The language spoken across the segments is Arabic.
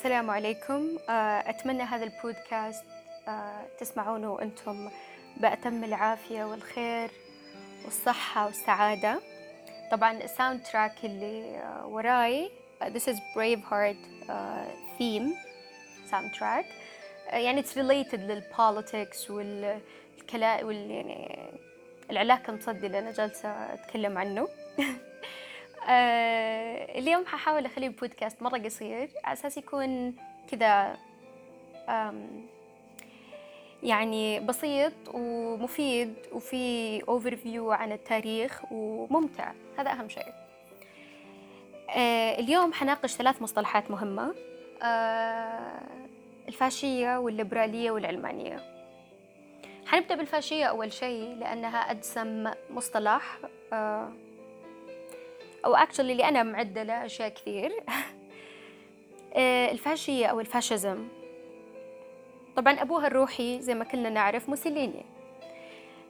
السلام عليكم. آه، أتمنى هذا البودكاست آه، تسمعونه وأنتم بأتم العافية والخير والصحة والسعادة. طبعا ال soundtrack اللي آه، وراي This is Braveheart theme soundtrack يعني it's related لل politics والكلام وال يعني العلاقة المصدي اللي أنا جالسة أتكلم عنه. اليوم ححاول أخليه بودكاست مرة قصير على أساس يكون كذا يعني بسيط ومفيد وفي overview عن التاريخ وممتع. هذا أهم شيء. آه اليوم حناقش ثلاث مصطلحات مهمة آه الفاشية والليبرالية والعلمانية. حنبدأ بالفاشية أول شيء لأنها أدسم مصطلح أو actually اللي أنا معدلة أشياء كثير. آه، الفاشية أو ال fascism. طبعا أبوها الروحي زي ما كلنا نعرف موسوليني.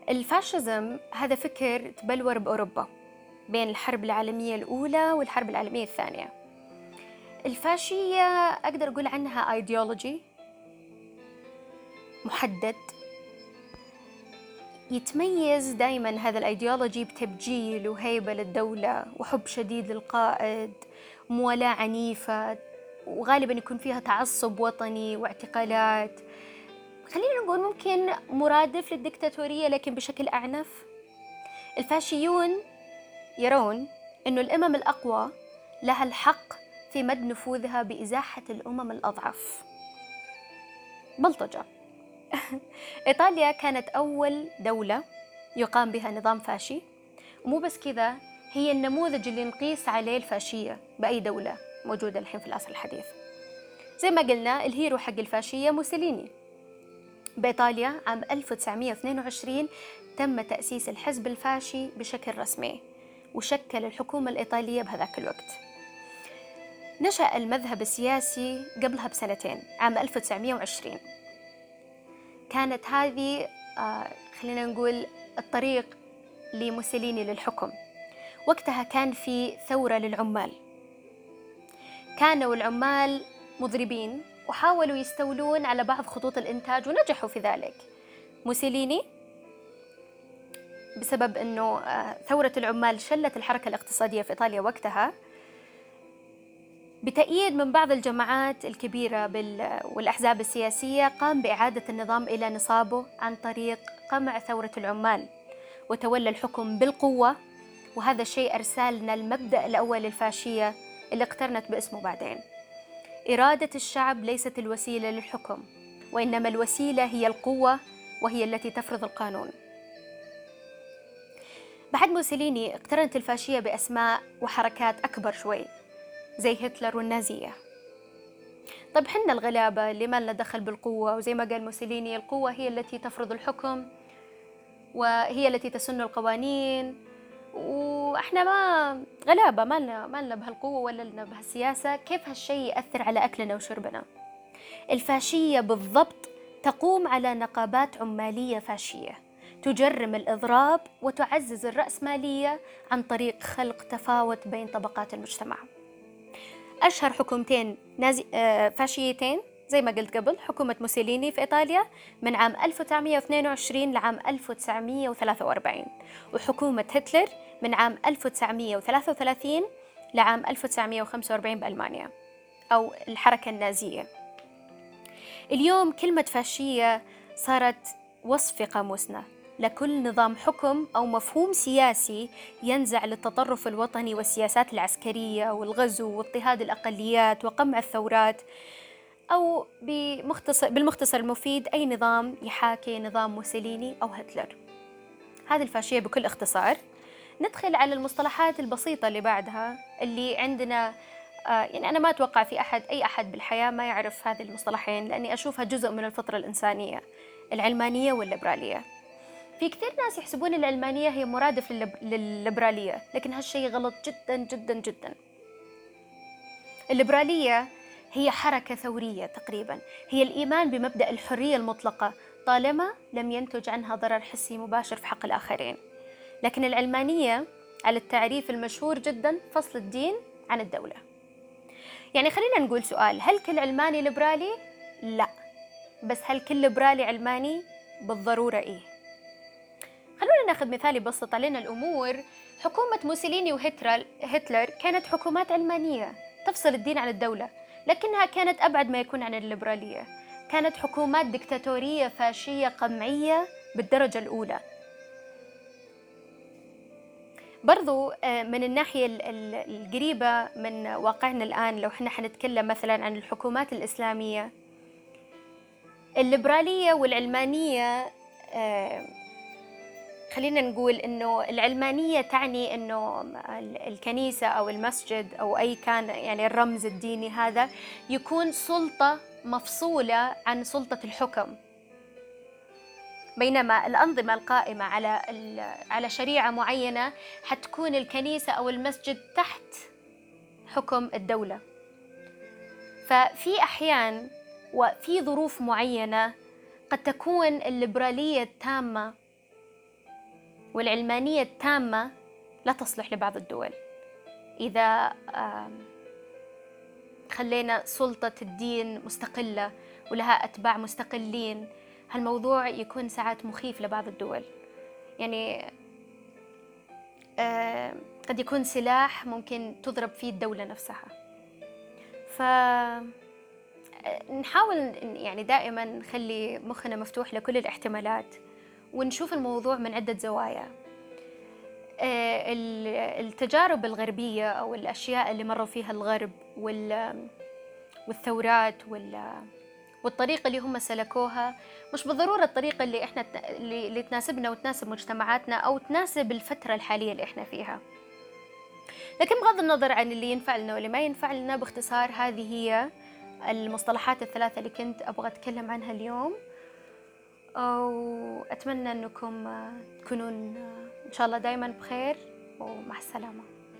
ال fascism هذا فكر تبلور بأوروبا بين الحرب العالمية الأولى والحرب العالمية الثانية. الفاشية أقدر أقول عنها ايديولوجي محدد. يتميز دائما هذا الأيديولوجي بتبجيل وهيبة للدولة وحب شديد للقائد موالاة عنيفة وغالبا يكون فيها تعصب وطني واعتقالات. خلينا نقول ممكن مرادف للدكتاتورية لكن بشكل أعنف. الفاشيون يرون أن الأمم الأقوى لها الحق في مد نفوذها بإزاحة الأمم الأضعف. بلطجة. إيطاليا كانت أول دولة يقام بها نظام فاشي. ومو بس كذا هي النموذج اللي نقيس عليه الفاشية بأي دولة موجودة الحين في العصر الحديث. زي ما قلنا الهيرو حق الفاشية موسوليني. بإيطاليا عام 1922 تم تأسيس الحزب الفاشي بشكل رسمي وشكل الحكومة الإيطالية بهذاك الوقت. نشأ المذهب السياسي قبلها بسنتين عام 1920 كانت هذه آه خلينا نقول الطريق لموسوليني للحكم. وقتها كان في ثورة للعمال. كانوا العمال مضربين وحاولوا يستولون على بعض خطوط الإنتاج ونجحوا في ذلك. موسوليني بسبب أنه آه، ثورة العمال شلت الحركة الاقتصادية في إيطاليا وقتها. بتأييد من بعض الجماعات الكبيرة والأحزاب السياسية قام بإعادة النظام إلى نصابه عن طريق قمع ثورة العمال وتولى الحكم بالقوة وهذا الشيء أرسلنا المبدأ الأول للفاشية اللي اقترنت باسمه بعدين. إرادة الشعب ليست الوسيلة للحكم وإنما الوسيلة هي القوة وهي التي تفرض القانون. بعد موسوليني اقترنت الفاشية بأسماء وحركات أكبر شوي. زي هتلر والنازية. طيب حنا الغلابة اللي ما لنا دخل بالقوة؟ وزي ما قال موسوليني القوة هي التي تفرض الحكم وهي التي تسن القوانين. وإحنا ما غلابة ما لنا ما لنا بهالقوة ولا لنا بهالسياسة. كيف هالشيء يأثر على أكلنا وشربنا؟ الفاشية بالضبط تقوم على نقابات عمالية فاشية تجرم الإضراب وتعزز الرأسمالية عن طريق خلق تفاوت بين طبقات المجتمع. أشهر حكومتين نازي آه، فاشيتين زي ما قلت قبل حكومة موسوليني في إيطاليا من عام 1922 لعام 1943 وحكومة هتلر من عام 1933 لعام 1945 بألمانيا أو الحركة النازية. اليوم كلمة فاشية صارت وصف قاموسنا. لكل نظام حكم أو مفهوم سياسي ينزع للتطرف الوطني والسياسات العسكرية والغزو واضطهاد الأقليات وقمع الثورات أو بمختصر بالمختصر المفيد أي نظام يحاكي نظام موسوليني أو هتلر. هذه الفاشية بكل اختصار. ندخل على المصطلحات البسيطة اللي بعدها اللي عندنا آه يعني أنا ما أتوقع في أحد أي أحد بالحياة ما يعرف هذه المصطلحين لأني أشوفها جزء من الفطرة الإنسانية العلمانية والليبرالية. في كثير ناس يحسبون العلمانية هي مرادف للليبرالية لكن هالشيء غلط جدا جدا جدا. الليبرالية هي حركة ثورية تقريبا. هي الإيمان بمبدأ الحرية المطلقة. طالما لم ينتج عنها ضرر حسي مباشر في حق الآخرين. لكن العلمانية على التعريف المشهور جدا فصل الدين عن الدولة. يعني خلينا نقول سؤال هل كل علماني ليبرالي؟ لا. بس هل كل ليبرالي علماني؟ بالضرورة إيه. خلونا ناخذ مثال يبسط علينا الأمور. حكومة موسوليني وهتلر هتلر كانت حكومات علمانية تفصل الدين عن الدولة لكنها كانت أبعد ما يكون عن الليبرالية. كانت حكومات دكتاتورية فاشية قمعية بالدرجة الأولى. برضو آه، من الناحية القريبة من واقعنا الآن لو إحنا حنتكلم مثلا عن الحكومات الإسلامية الليبرالية والعلمانية آه، خلينا نقول إنه العلمانية تعني إنه الكنيسة أو المسجد أو أي كان يعني الرمز الديني هذا يكون سلطة مفصولة عن سلطة الحكم. بينما الأنظمة القائمة على على شريعة معينة حتكون الكنيسة أو المسجد تحت حكم الدولة. ففي أحيان وفي ظروف معينة قد تكون الليبرالية التامة والعلمانية التامة لا تصلح لبعض الدول. إذا خلينا سلطة الدين مستقلة ولها أتباع مستقلين هالموضوع يكون ساعات مخيف لبعض الدول. يعني قد يكون سلاح ممكن تضرب فيه الدولة نفسها. ف نحاول يعني دائما نخلي مخنا مفتوح لكل الاحتمالات. ونشوف الموضوع من عدة زوايا. آه، التجارب الغربية أو الأشياء اللي مروا فيها الغرب والثورات والطريقة اللي هم سلكوها مش بالضرورة الطريقة اللي إحنا اللي تناسبنا وتناسب مجتمعاتنا أو تناسب الفترة الحالية اللي إحنا فيها. لكن بغض النظر عن اللي ينفع لنا واللي ما ينفع لنا باختصار هذه هي المصطلحات الثلاثة اللي كنت أبغى أتكلم عنها اليوم. وأتمنى أنكم تكونون إن شاء الله دايما بخير ومع السلامة.